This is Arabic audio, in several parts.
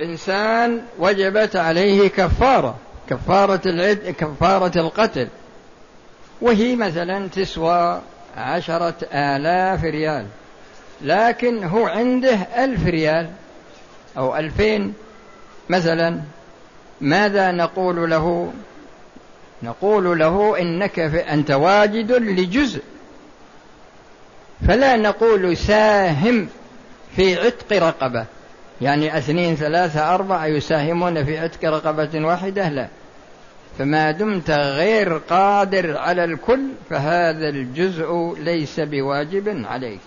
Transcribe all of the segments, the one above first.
إنسان وجبت عليه كفارة كفارة العد كفارة القتل. وهي مثلا تسوى عشرة آلاف ريال لكن هو عنده ألف ريال أو ألفين. مثلا ماذا نقول له؟ نقول له إنك أنت واجد لجزء. فلا نقول ساهم في عتق رقبة. يعني اثنين ثلاثة أربعة يساهمون في عتق رقبة واحدة؟ لا. فما دمت غير قادر على الكل فهذا الجزء ليس بواجب عليك.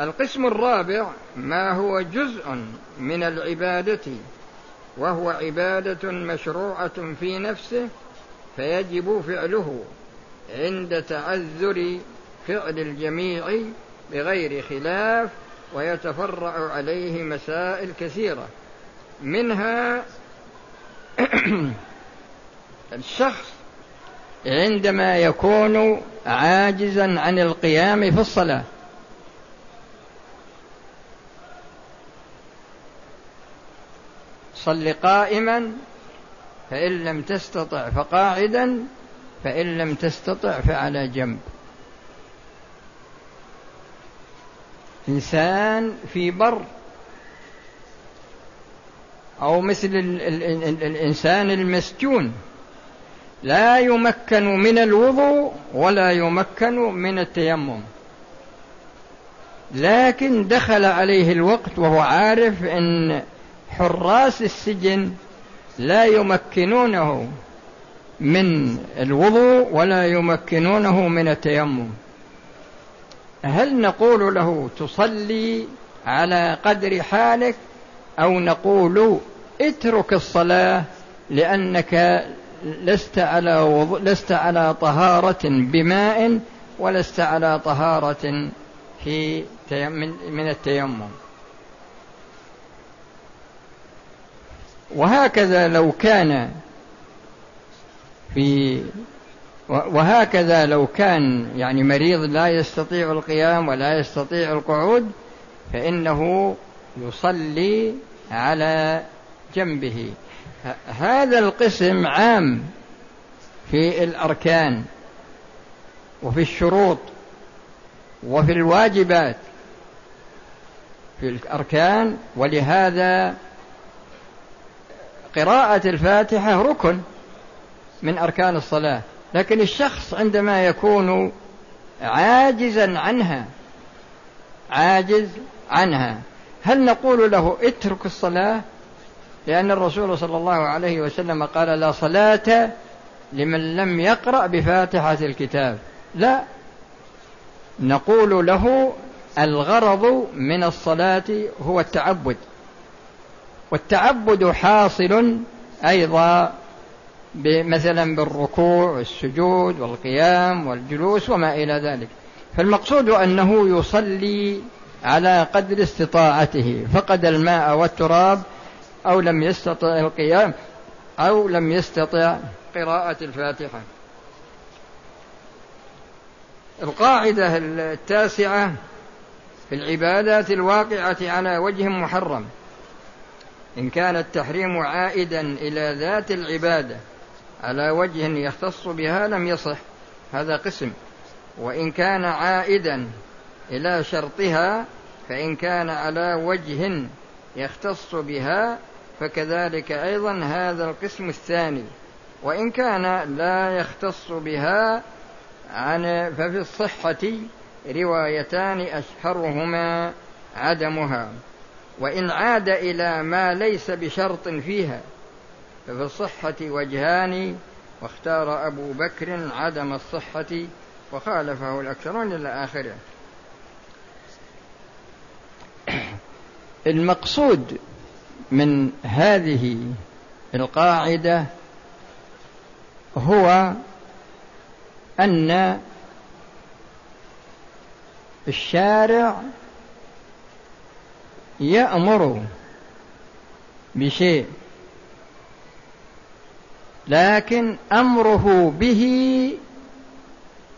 القسم الرابع ما هو جزء من العبادة وهو عبادة مشروعة في نفسه فيجب فعله عند تعذر فعل الجميع بغير خلاف ويتفرع عليه مسائل كثيرة منها الشخص عندما يكون عاجزا عن القيام في الصلاة. صل قائما فإن لم تستطع فقاعدا فإن لم تستطع فعلى جنب. إنسان في بر أو مثل ال ال ال الإنسان المسجون. لا يمكن من الوضوء ولا يمكن من التيمم. لكن دخل عليه الوقت وهو عارف إن حراس السجن لا يمكنونه من الوضوء ولا يمكنونه من التيمم. هل نقول له تصلي على قدر حالك أو نقول اترك الصلاة لأنك لست على وضوء لست على طهارة بماء ولست على طهارة في من التيمم. وهكذا لو كان في وهكذا لو كان يعني مريض لا يستطيع القيام ولا يستطيع القعود فإنه يصلي على جنبه. هذا القسم عام في الأركان وفي الشروط وفي الواجبات في الأركان ولهذا قراءة الفاتحة ركن من أركان الصلاة. لكن الشخص عندما يكون عاجزا عنها عاجز عنها هل نقول له اترك الصلاة؟ لأن الرسول صلى الله عليه وسلم قال لا صلاة لمن لم يقرأ بفاتحة الكتاب. لا نقول له الغرض من الصلاة هو التعبد. والتعبد حاصل أيضا مثلا بالركوع والسجود والقيام والجلوس وما إلى ذلك. فالمقصود أنه يصلي على قدر استطاعته. فقد الماء والتراب أو لم يستطع القيام أو لم يستطع قراءة الفاتحة. القاعدة التاسعة في العبادات الواقعة على وجه محرم. إن كان التحريم عائدا إلى ذات العبادة. على وجه يختص بها لم يصح. هذا قسم. وإن كان عائدا إلى شرطها فإن كان على وجه يختص بها فكذلك أيضا هذا القسم الثاني. وإن كان لا يختص بها عن ففي الصحة روايتان أشهرهما عدمها. وإن عاد إلى ما ليس بشرط فيها ففي الصحة وجهان واختار أبو بكر عدم الصحة وخالفه الأكثرون إلى آخره. المقصود من هذه القاعدة هو أن الشارع يأمر بشيء. لكن أمره به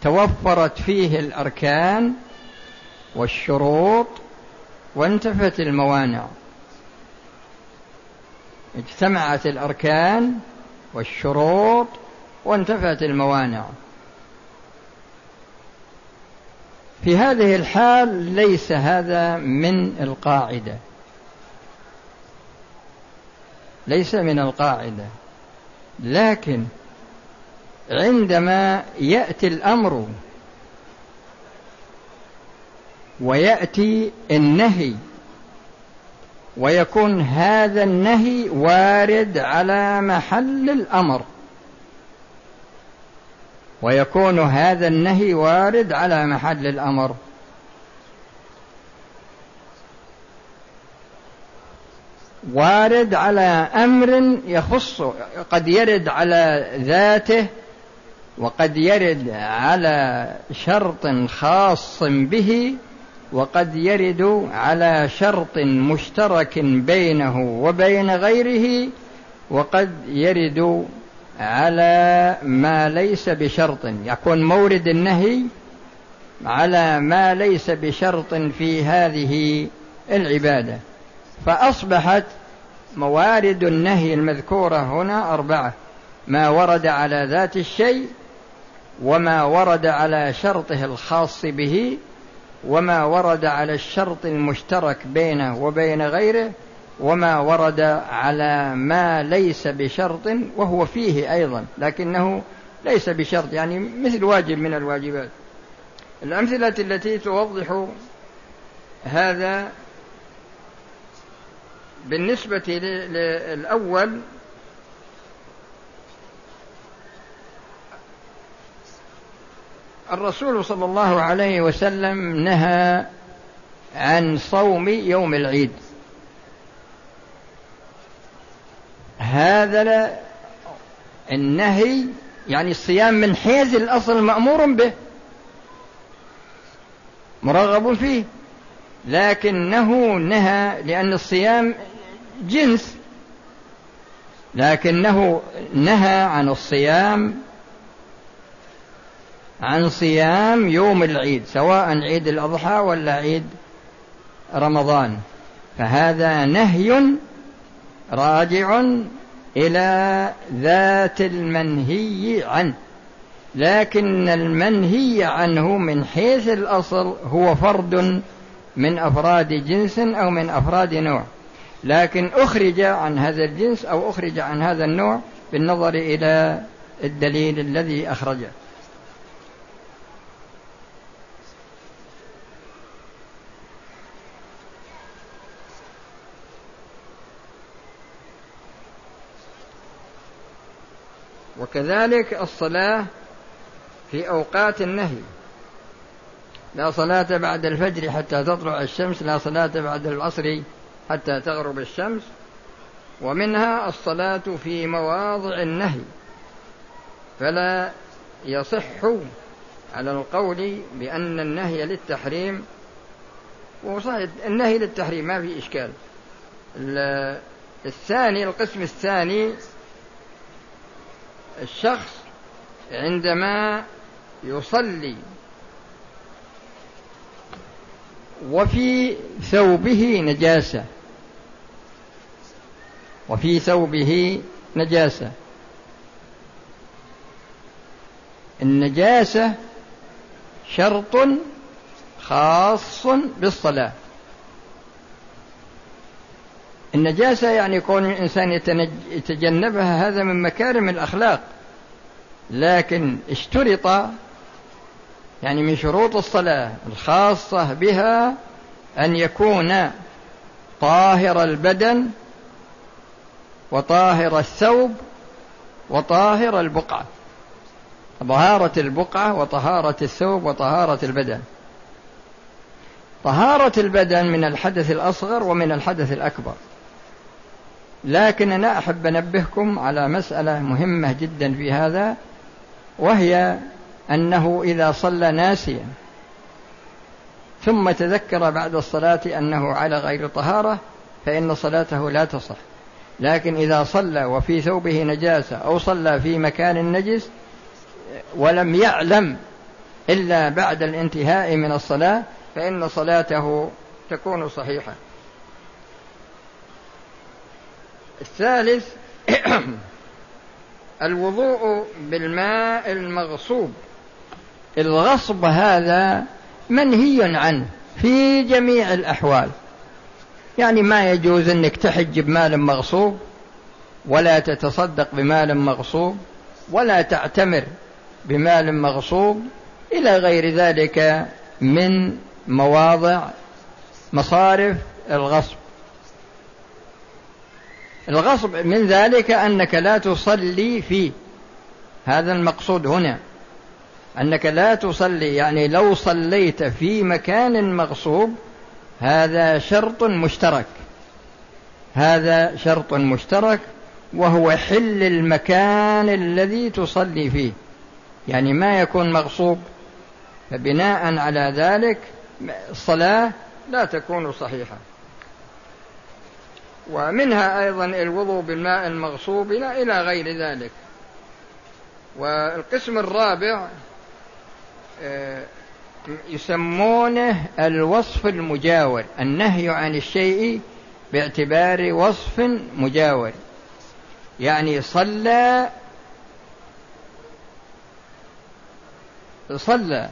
توفرت فيه الأركان والشروط وانتفت الموانع. اجتمعت الأركان والشروط وانتفت الموانع. في هذه الحال ليس هذا من القاعدة. ليس من القاعدة. لكن عندما يأتي الأمر ويأتي النهي ويكون هذا النهي وارد على محل الأمر ويكون هذا النهي وارد على محل الأمر وارد على أمر يخص قد يرد على ذاته وقد يرد على شرط خاص به وقد يرد على شرط مشترك بينه وبين غيره وقد يرد على ما ليس بشرط. يكون مورد النهي على ما ليس بشرط في هذه العبادة. فأصبحت موارد النهي المذكورة هنا أربعة. ما ورد على ذات الشيء وما ورد على شرطه الخاص به وما ورد على الشرط المشترك بينه وبين غيره وما ورد على ما ليس بشرط وهو فيه أيضا لكنه ليس بشرط يعني مثل واجب من الواجبات. الأمثلة التي توضح هذا بالنسبة للاول الرسول صلى الله عليه وسلم نهى عن صوم يوم العيد. هذا النهي يعني الصيام من حيز الأصل مأمور به مرغب فيه. لكنه نهى لأن الصيام جنس. لكنه نهى عن الصيام عن صيام يوم العيد سواء عيد الأضحى ولا عيد رمضان. فهذا نهي راجع إلى ذات المنهي عنه لكن المنهي عنه من حيث الأصل هو فرد من أفراد جنس أو من أفراد نوع. لكن أخرج عن هذا الجنس أو أخرج عن هذا النوع بالنظر إلى الدليل الذي أخرجه. وكذلك الصلاة في أوقات النهي. لا صلاة بعد الفجر حتى تطلع الشمس لا صلاة بعد العصر حتى تغرب الشمس. ومنها الصلاة في مواضع النهي. فلا يصح على القول بأن النهي للتحريم النهي للتحريم ما في إشكال. الثاني القسم الثاني الشخص عندما يصلي وفي ثوبه نجاسة. وفي ثوبه نجاسة. النجاسة شرط خاص بالصلاة. النجاسة يعني كون الإنسان يتجنبها هذا من مكارم الأخلاق. لكن اشترط يعني من شروط الصلاة الخاصة بها أن يكون طاهر البدن وطاهر الثوب وطاهر البقعة. طهارة البقعة وطهارة الثوب وطهارة البدن. طهارة البدن من الحدث الأصغر ومن الحدث الأكبر. لكن أنا أحب أنبهكم على مسألة مهمة جدا في هذا وهي أنه إذا صلى ناسيا ثم تذكر بعد الصلاة أنه على غير طهارة فإن صلاته لا تصح. لكن إذا صلى وفي ثوبه نجاسة أو صلى في مكان نجس ولم يعلم إلا بعد الانتهاء من الصلاة فإن صلاته تكون صحيحة. الثالث الوضوء بالماء المغصوب. الغصب هذا منهي عنه في جميع الأحوال. يعني ما يجوز أنك تحج بمال مغصوب ولا تتصدق بمال مغصوب ولا تعتمر بمال مغصوب إلى غير ذلك من مواضع مصارف الغصب. الغصب من ذلك أنك لا تصلي فيه. هذا المقصود هنا. أنك لا تصلي يعني لو صليت في مكان مغصوب هذا شرط مشترك. هذا شرط مشترك وهو حل المكان الذي تصلي فيه. يعني ما يكون مغصوب. فبناء على ذلك الصلاة لا تكون صحيحة. ومنها أيضا الوضوء بالماء المغصوب إلى غير ذلك. والقسم الرابع يسمونه الوصف المجاور النهي عن الشيء باعتبار وصف مجاور. يعني صلى صلى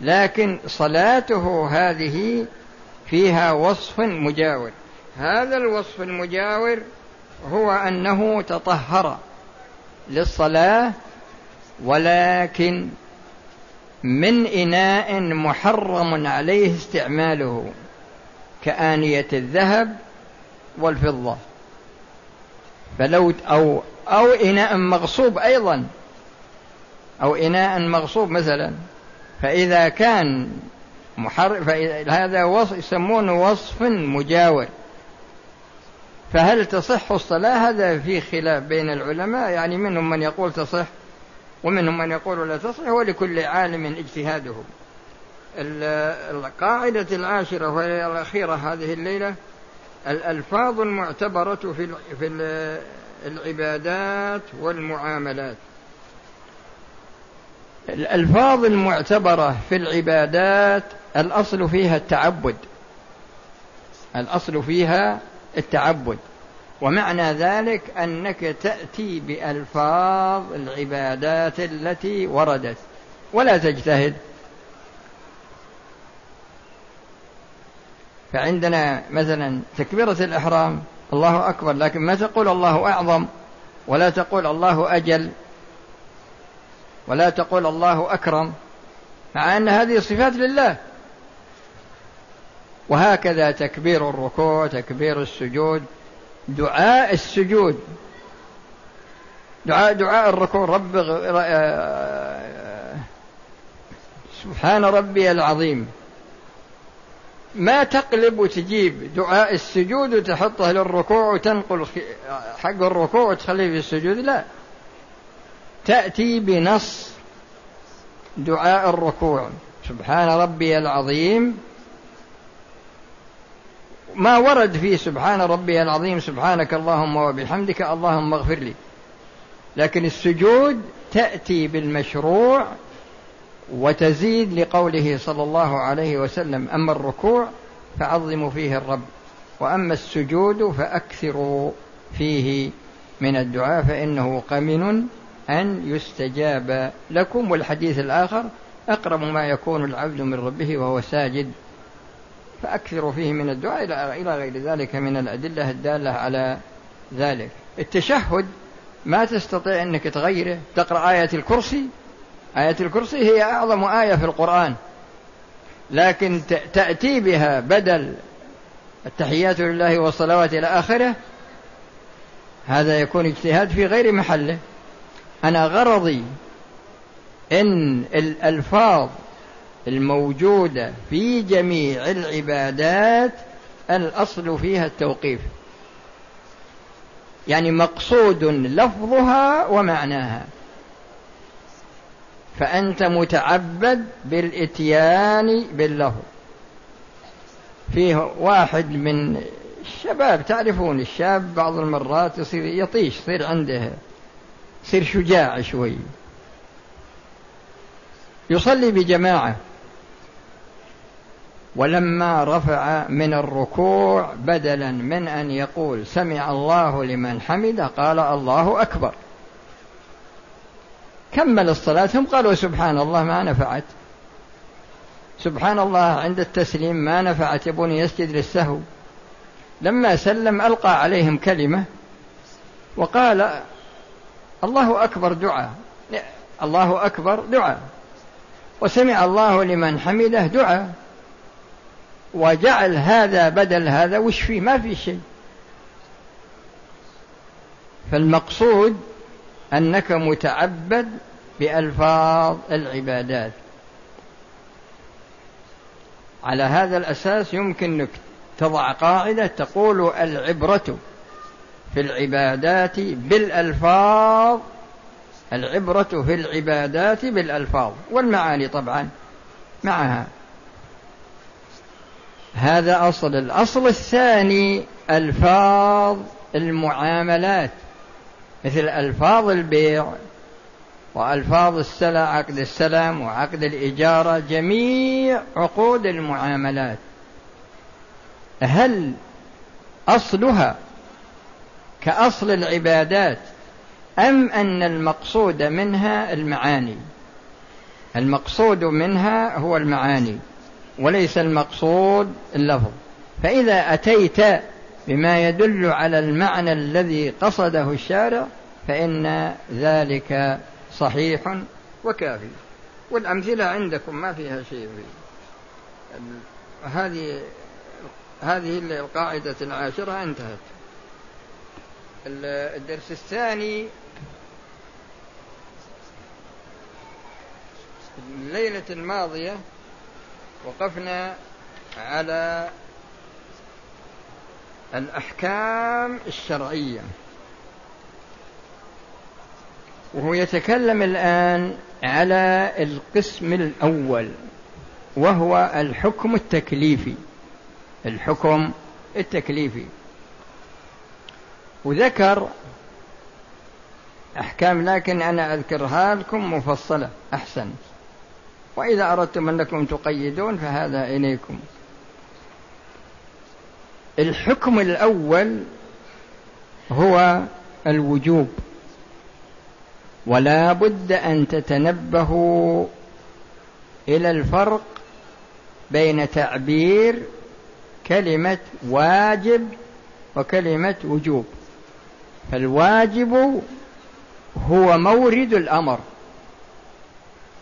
لكن صلاته هذه فيها وصف مجاور. هذا الوصف المجاور هو أنه تطهر للصلاة ولكن من إناء محرم عليه استعماله كآنية الذهب والفضة. فلو أو أو إناء مغصوب أيضا أو إناء مغصوب مثلا. فإذا كان محر فهذا وصف يسمونه وصف مجاور. فهل تصح الصلاة؟ هذا في خلاف بين العلماء يعني منهم من يقول تصح. ومنهم من يقول لا تصح ولكل عالم اجتهاده القاعدة العاشرة وهي الأخيرة هذه الليلة الألفاظ المعتبرة في في العبادات والمعاملات. الألفاظ المعتبرة في العبادات الأصل فيها التعبد. الأصل فيها التعبد. ومعنى ذلك أنك تأتي بألفاظ العبادات التي وردت ولا تجتهد. فعندنا مثلا تكبيرة الإحرام الله أكبر لكن ما تقول الله أعظم ولا تقول الله أجل ولا تقول الله أكرم مع أن هذه صفات لله. وهكذا تكبير الركوع تكبير السجود دعاء السجود. دعاء دعاء الركوع. رب سبحان ربي العظيم. ما تقلب وتجيب. دعاء السجود وتحطه للركوع وتنقل حق الركوع وتخليه في السجود. لا. تأتي بنص دعاء الركوع. سبحان ربي العظيم. ما ورد فيه سبحان ربي العظيم سبحانك اللهم وبحمدك اللهم اغفر لي. لكن السجود تأتي بالمشروع وتزيد لقوله صلى الله عليه وسلم أما الركوع فعظموا فيه الرب وأما السجود فأكثروا فيه من الدعاء فإنه قمن أن يستجاب لكم. والحديث الآخر أقرب ما يكون العبد من ربه وهو ساجد. فأكثروا فيه من الدعاء إلى غير ذلك من الأدلة الدالة على ذلك. التشهد ما تستطيع أنك تغيره. تقرأ آية الكرسي. آية الكرسي هي أعظم آية في القرآن. لكن تأتي بها بدل التحيات لله والصلوات إلى آخره هذا يكون اجتهاد في غير محله. أنا غرضي إن الألفاظ الموجودة في جميع العبادات الأصل فيها التوقيف. يعني مقصود لفظها ومعناها. فأنت متعبد بالإتيان باللفظ. فيه واحد من الشباب تعرفون الشاب بعض المرات يصير يطيش يصير عنده يصير شجاع شوي. يصلي بجماعة. ولما رفع من الركوع بدلا من أن يقول سمع الله لمن حمده قال الله أكبر. كمل الصلاة هم قالوا سبحان الله ما نفعت. سبحان الله عند التسليم ما نفعت يبون يسجد للسهو. لما سلم ألقى عليهم كلمة وقال الله أكبر دعاء. الله أكبر دعاء. وسمع الله لمن حمده دعاء. وجعل هذا بدل هذا وش فيه؟ ما في شيء. فالمقصود أنك متعبد بألفاظ العبادات. على هذا الأساس يمكنك تضع قاعدة تقول العبرة في العبادات بالألفاظ العبرة في العبادات بالألفاظ والمعاني طبعا معها. هذا أصل. الأصل الثاني ألفاظ المعاملات مثل ألفاظ البيع وألفاظ السلع عقد السلام وعقد الإجارة جميع عقود المعاملات. هل أصلها كأصل العبادات أم أن المقصود منها المعاني؟ المقصود منها هو المعاني. وليس المقصود اللفظ. فإذا أتيت بما يدل على المعنى الذي قصده الشارع فإن ذلك صحيح وكافي. والأمثلة عندكم ما فيها شيء هذه هذه القاعدة العاشرة انتهت. الدرس الثاني الليلة الماضية وقفنا على الأحكام الشرعية. وهو يتكلم الآن على القسم الأول وهو الحكم التكليفي. الحكم التكليفي. وذكر أحكام لكن أنا أذكرها لكم مفصلة أحسن. وإذا أردتم أنكم تقيدون فهذا إليكم. الحكم الأول هو الوجوب. ولا بد أن تتنبهوا إلى الفرق بين تعبير كلمة واجب وكلمة وجوب. فالواجب هو مورد الأمر.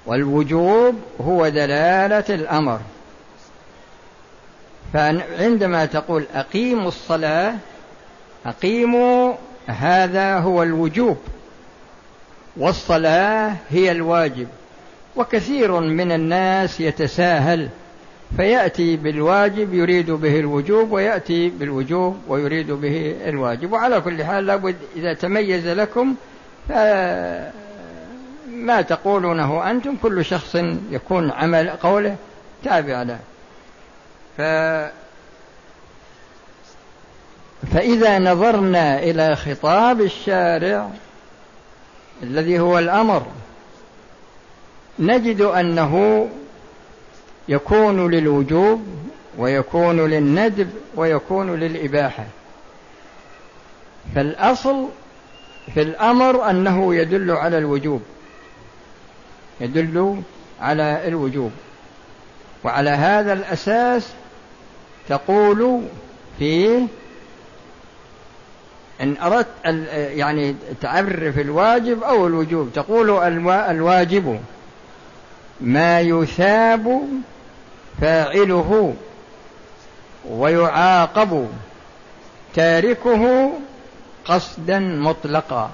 والوجوب هو دلالة الأمر. فعندما تقول أقيموا الصلاة أقيموا هذا هو الوجوب. والصلاة هي الواجب. وكثير من الناس يتساهل فيأتي بالواجب يريد به الوجوب ويأتي بالوجوب ويريد به الواجب. وعلى كل حال لابد إذا تميز لكم ما تقولونه أنتم كل شخص يكون عمل قوله تابع له. ف فإذا نظرنا إلى خطاب الشارع الذي هو الأمر نجد أنه يكون للوجوب ويكون للندب ويكون للإباحة. فالأصل في الأمر أنه يدل على الوجوب. يدل على الوجوب. وعلى هذا الأساس تقول فيه إن أردت يعني تعرف الواجب أو الوجوب. تقول الواجب ما يثاب فاعله ويعاقب تاركه قصدا مطلقا.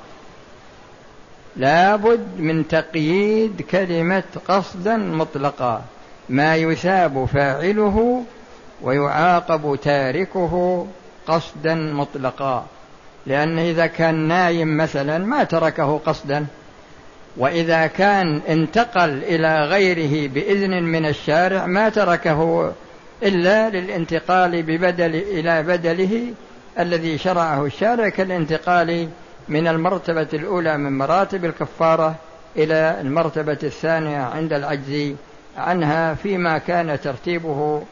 لابد من تقييد كلمة قصدا مطلقا. ما يثاب فاعله ويعاقب تاركه قصدا مطلقا. لأن إذا كان نايم مثلا ما تركه قصدا. وإذا كان انتقل إلى غيره بإذن من الشارع ما تركه إلا للانتقال ببدل إلى بدله الذي شرعه الشارع كالانتقال من المرتبة الأولى من مراتب الكفارة إلى المرتبة الثانية عند العجز عنها فيما كان ترتيبه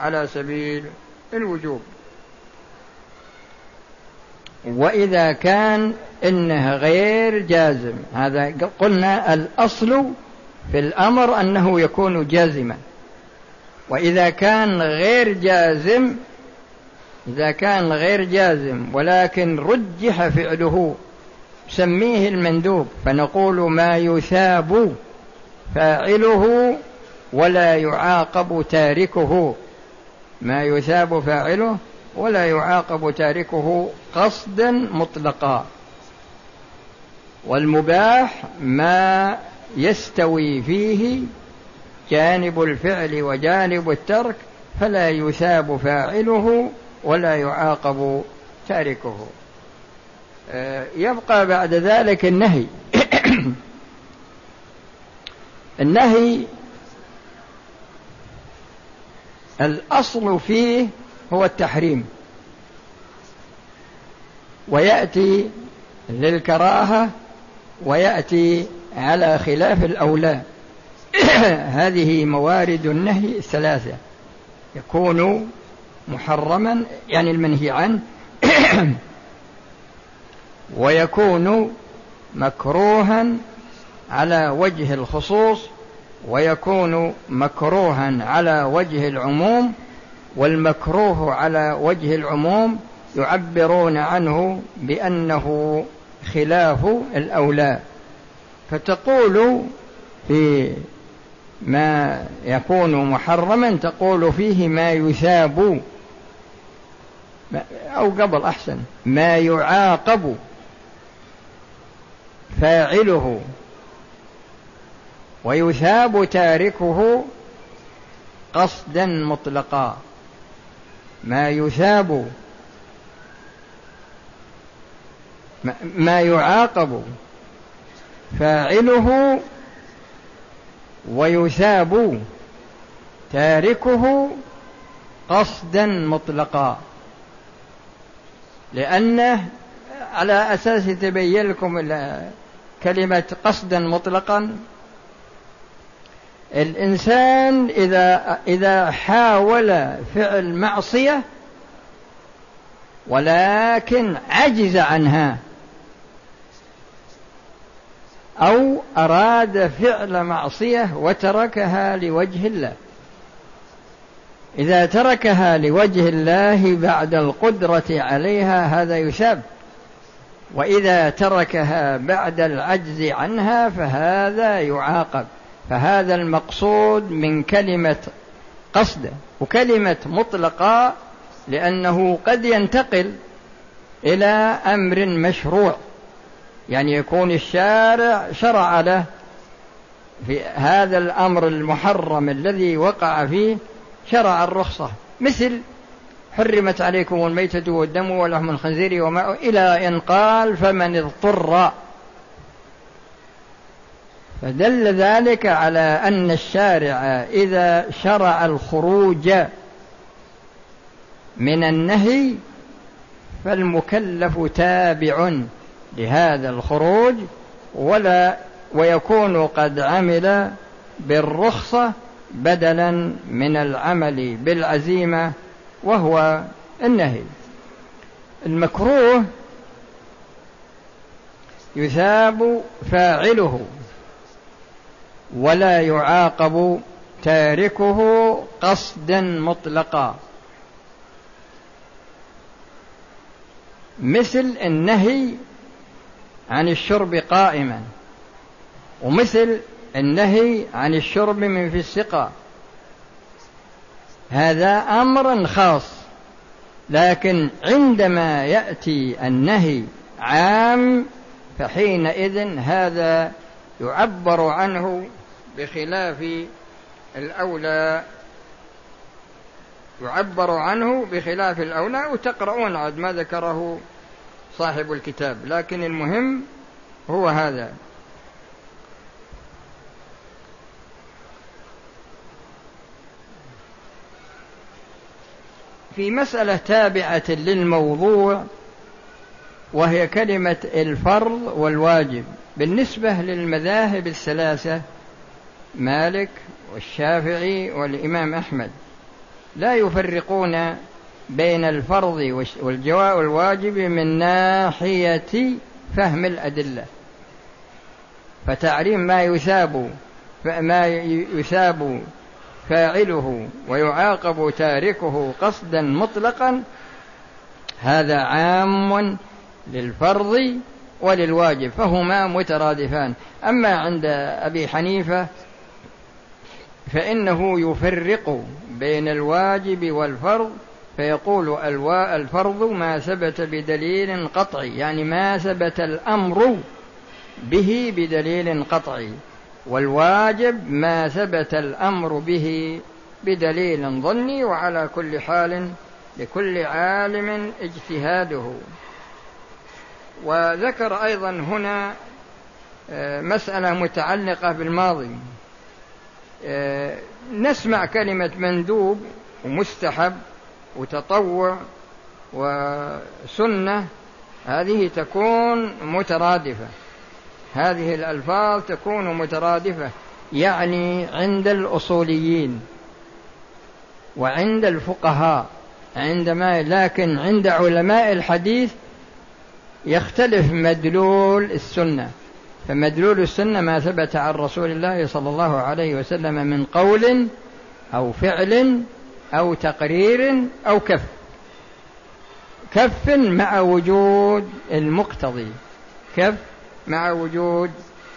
على سبيل الوجوب. وإذا كان إنه غير جازم هذا قلنا الأصل في الأمر أنه يكون جازما. وإذا كان غير جازم إذا كان غير جازم ولكن رجح فعله سميه المندوب فنقول ما يثاب فاعله ولا يعاقب تاركه. ما يثاب فاعله ولا يعاقب تاركه قصدا مطلقا. والمباح ما يستوي فيه جانب الفعل وجانب الترك فلا يثاب فاعله ولا يعاقب تاركه. آه، يبقى بعد ذلك النهي. النهي الأصل فيه هو التحريم. ويأتي للكراهة ويأتي على خلاف الأولى. هذه موارد النهي الثلاثة. يكون محرما يعني المنهي عنه. ويكون مكروها على وجه الخصوص ويكون مكروها على وجه العموم والمكروه على وجه العموم يعبرون عنه بأنه خلاف الأولى. فتقول في ما يكون محرما تقول فيه ما يثاب أو قبل أحسن. ما يعاقب فاعله ويثاب تاركه قصدا مطلقا. ما يثاب ما يعاقب فاعله ويثاب تاركه قصدا مطلقا. لأنه على أساس تبين لكم كلمة قصدا مطلقا الإنسان إذا إذا حاول فعل معصية ولكن عجز عنها أو أراد فعل معصية وتركها لوجه الله. إذا تركها لوجه الله بعد القدرة عليها هذا يثاب وإذا تركها بعد العجز عنها فهذا يعاقب. فهذا المقصود من كلمة قصد وكلمة مطلقة لأنه قد ينتقل إلى أمر مشروع. يعني يكون الشارع شرع له في هذا الأمر المحرم الذي وقع فيه شرع الرخصة. مثل حرمت عليكم الميتة والدم ولحم الخنزير وما إلى إن قال فمن اضطر. فدل ذلك على أن الشارع إذا شرع الخروج من النهي فالمكلف تابع لهذا الخروج ولا ويكون قد عمل بالرخصة بدلا من العمل بالعزيمة وهو النهي. المكروه يثاب فاعله ولا يعاقب تاركه قصدا مطلقا. مثل النهي عن الشرب قائما ومثل النهي عن الشرب من في السقا هذا أمر خاص لكن عندما يأتي النهي عام فحينئذ هذا يعبر عنه بخلاف الأولى. يعبر عنه بخلاف الأولى وتقرؤون عاد ما ذكره صاحب الكتاب. لكن المهم هو هذا. في مسألة تابعة للموضوع وهي كلمة الفرض والواجب. بالنسبة للمذاهب الثلاثة مالك والشافعي والإمام أحمد لا يفرقون بين الفرض والواجب من ناحية فهم الأدلة. فتعليم ما يثاب ما يثاب فاعله ويعاقب تاركه قصدا مطلقا هذا عام للفرض وللواجب فهما مترادفان. أما عند أبي حنيفة فإنه يفرق بين الواجب والفرض فيقول الفرض ما ثبت بدليل قطعي يعني ما ثبت الأمر به بدليل قطعي. والواجب ما ثبت الأمر به بدليل ظني وعلى كل حال لكل عالم اجتهاده. وذكر أيضا هنا آه، مسألة متعلقة بالماضي. آه، نسمع كلمة مندوب ومستحب وتطوع وسنة هذه تكون مترادفة. هذه الألفاظ تكون مترادفة يعني عند الأصوليين وعند الفقهاء عندما لكن عند علماء الحديث يختلف مدلول السنة. فمدلول السنة ما ثبت عن رسول الله صلى الله عليه وسلم من قول أو فعل أو تقرير أو كف. كف مع وجود المقتضي. كف مع وجود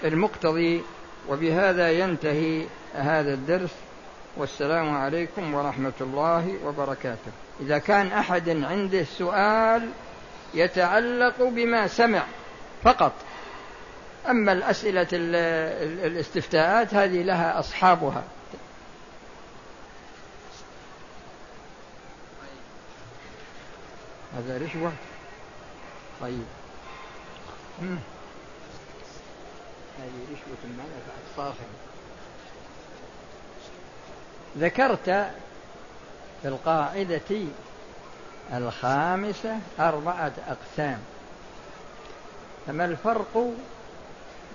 المقتضي وبهذا ينتهي هذا الدرس. والسلام عليكم ورحمة الله وبركاته. إذا كان أحد عنده سؤال يتعلق بما سمع فقط. أما الأسئلة الاستفتاءات هذه لها أصحابها. هذا رشوة. طيب. هذه رشوة ما نفعت ذكرت في القاعدة الخامسة أربعة أقسام. فما الفرق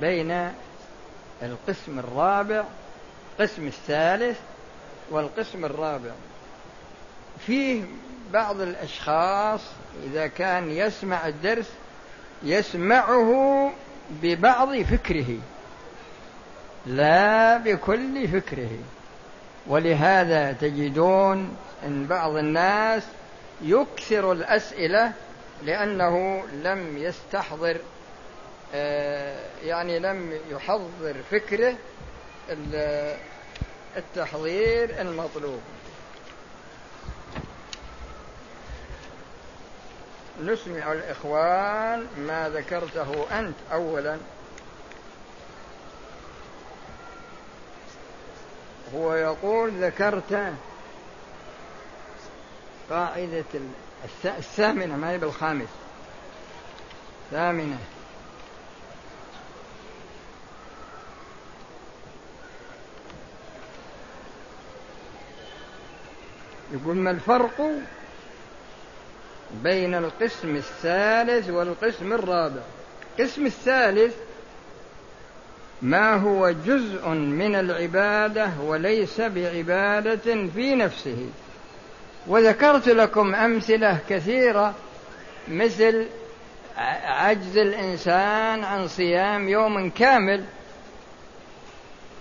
بين القسم الرابع القسم الثالث والقسم الرابع؟ فيه بعض الأشخاص إذا كان يسمع الدرس يسمعه ببعض فكره لا بكل فكره. ولهذا تجدون إن بعض الناس يكثر الأسئلة لأنه لم يستحضر آه، يعني لم يحضر فكره التحضير المطلوب. نسمع الإخوان ما ذكرته أنت أولا. هو يقول ذكرت قاعدة الثامنة ما هي بالخامس. ثامنة. يقول ما الفرق بين القسم الثالث والقسم الرابع. القسم الثالث ما هو جزء من العبادة وليس بعبادة في نفسه. وذكرت لكم أمثلة كثيرة مثل عجز الإنسان عن صيام يوم كامل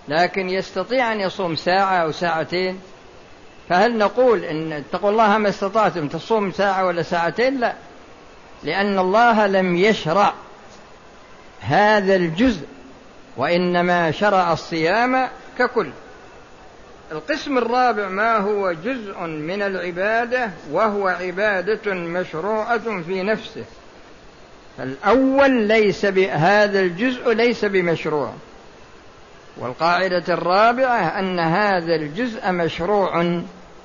لكن يستطيع أن يصوم ساعة أو ساعتين. فهل نقول إن اتقوا الله ما استطعتم تصوم ساعة ولا ساعتين؟ لا. لأن الله لم يشرع هذا الجزء وإنما شرع الصيام ككل. القسم الرابع ما هو جزء من العبادة وهو عبادة مشروعة في نفسه. فالأول ليس بهذا الجزء ليس بمشروع. والقاعدة الرابعة أن هذا الجزء مشروع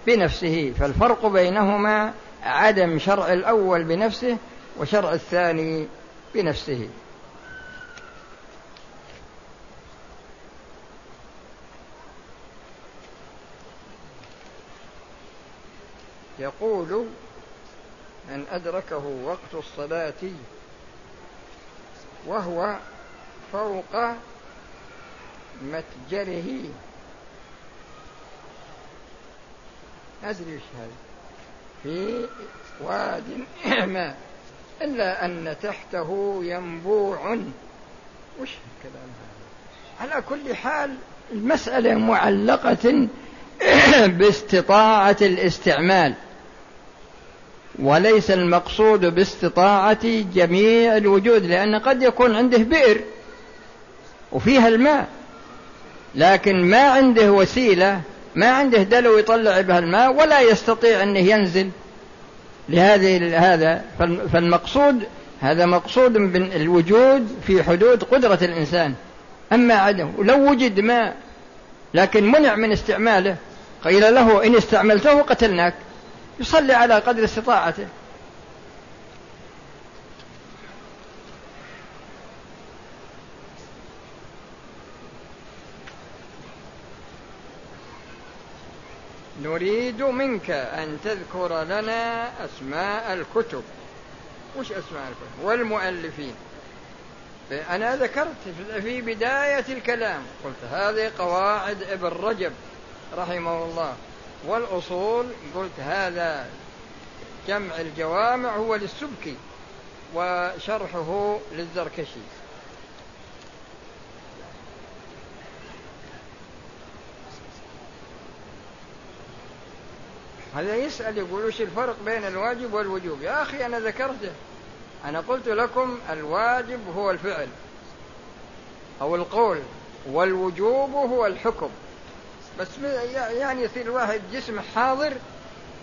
بنفسه فالفرق بينهما عدم شرع الأول بنفسه وشرع الثاني بنفسه. يقول من أدركه وقت الصلاة وهو فوق متجره. أدري إيش هذا؟ في واد ما. إلا أن تحته ينبوع. وش الكلام هذا؟ على كل حال المسألة معلقة باستطاعة الاستعمال. وليس المقصود باستطاعة جميع الوجود لأن قد يكون عنده بئر وفيها الماء. لكن ما عنده وسيلة ما عنده دلو يطلع بها الماء ولا يستطيع أنه ينزل. لهذه هذا فالمقصود هذا مقصود بالوجود في حدود قدرة الإنسان. أما عدم ولو وجد ماء لكن منع من استعماله قيل له إن استعملته قتلناك. يصلي على قدر استطاعته. نريد منك أن تذكر لنا أسماء الكتب. وش أسماء الكتب؟ والمؤلفين. أنا ذكرت في بداية الكلام. قلت هذه قواعد ابن رجب رحمه الله. والأصول قلت هذا جمع الجوامع هو للسبكي وشرحه للزركشي. هذا يسأل يقول وش الفرق بين الواجب والوجوب؟ يا أخي أنا ذكرته. أنا قلت لكم الواجب هو الفعل أو القول والوجوب هو الحكم. بس يعني يصير الواحد جسم حاضر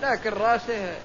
لكن رأسه